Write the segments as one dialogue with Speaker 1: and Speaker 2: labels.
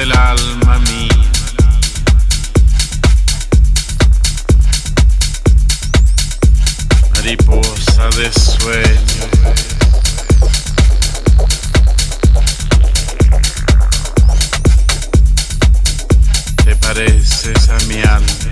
Speaker 1: del alma mía. Mariposa de sueño. Te pareces a mi alma.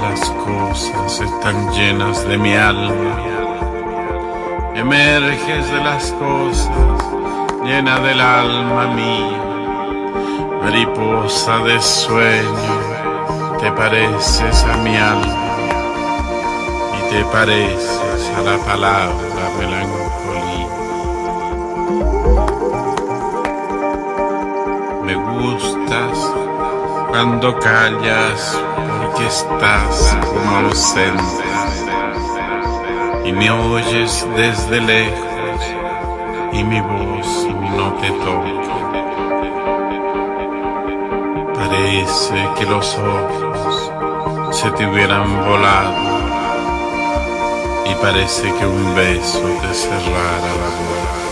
Speaker 1: Las cosas están llenas de mi alma. Emerges de las cosas, llena del alma mía. Mariposa de sueño, te pareces a mi alma y te pareces a la palabra melancolía. Me gustas cuando callas porque estás como ausente y me oyes desde lejos y mi voz no te toca. Parece que los ojos se te hubieran volado y parece que un beso te cerrara la boca.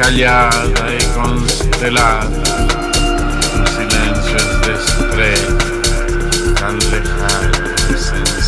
Speaker 1: Callada y constelada, un silencio es de estrella, tan lejano y sencillo.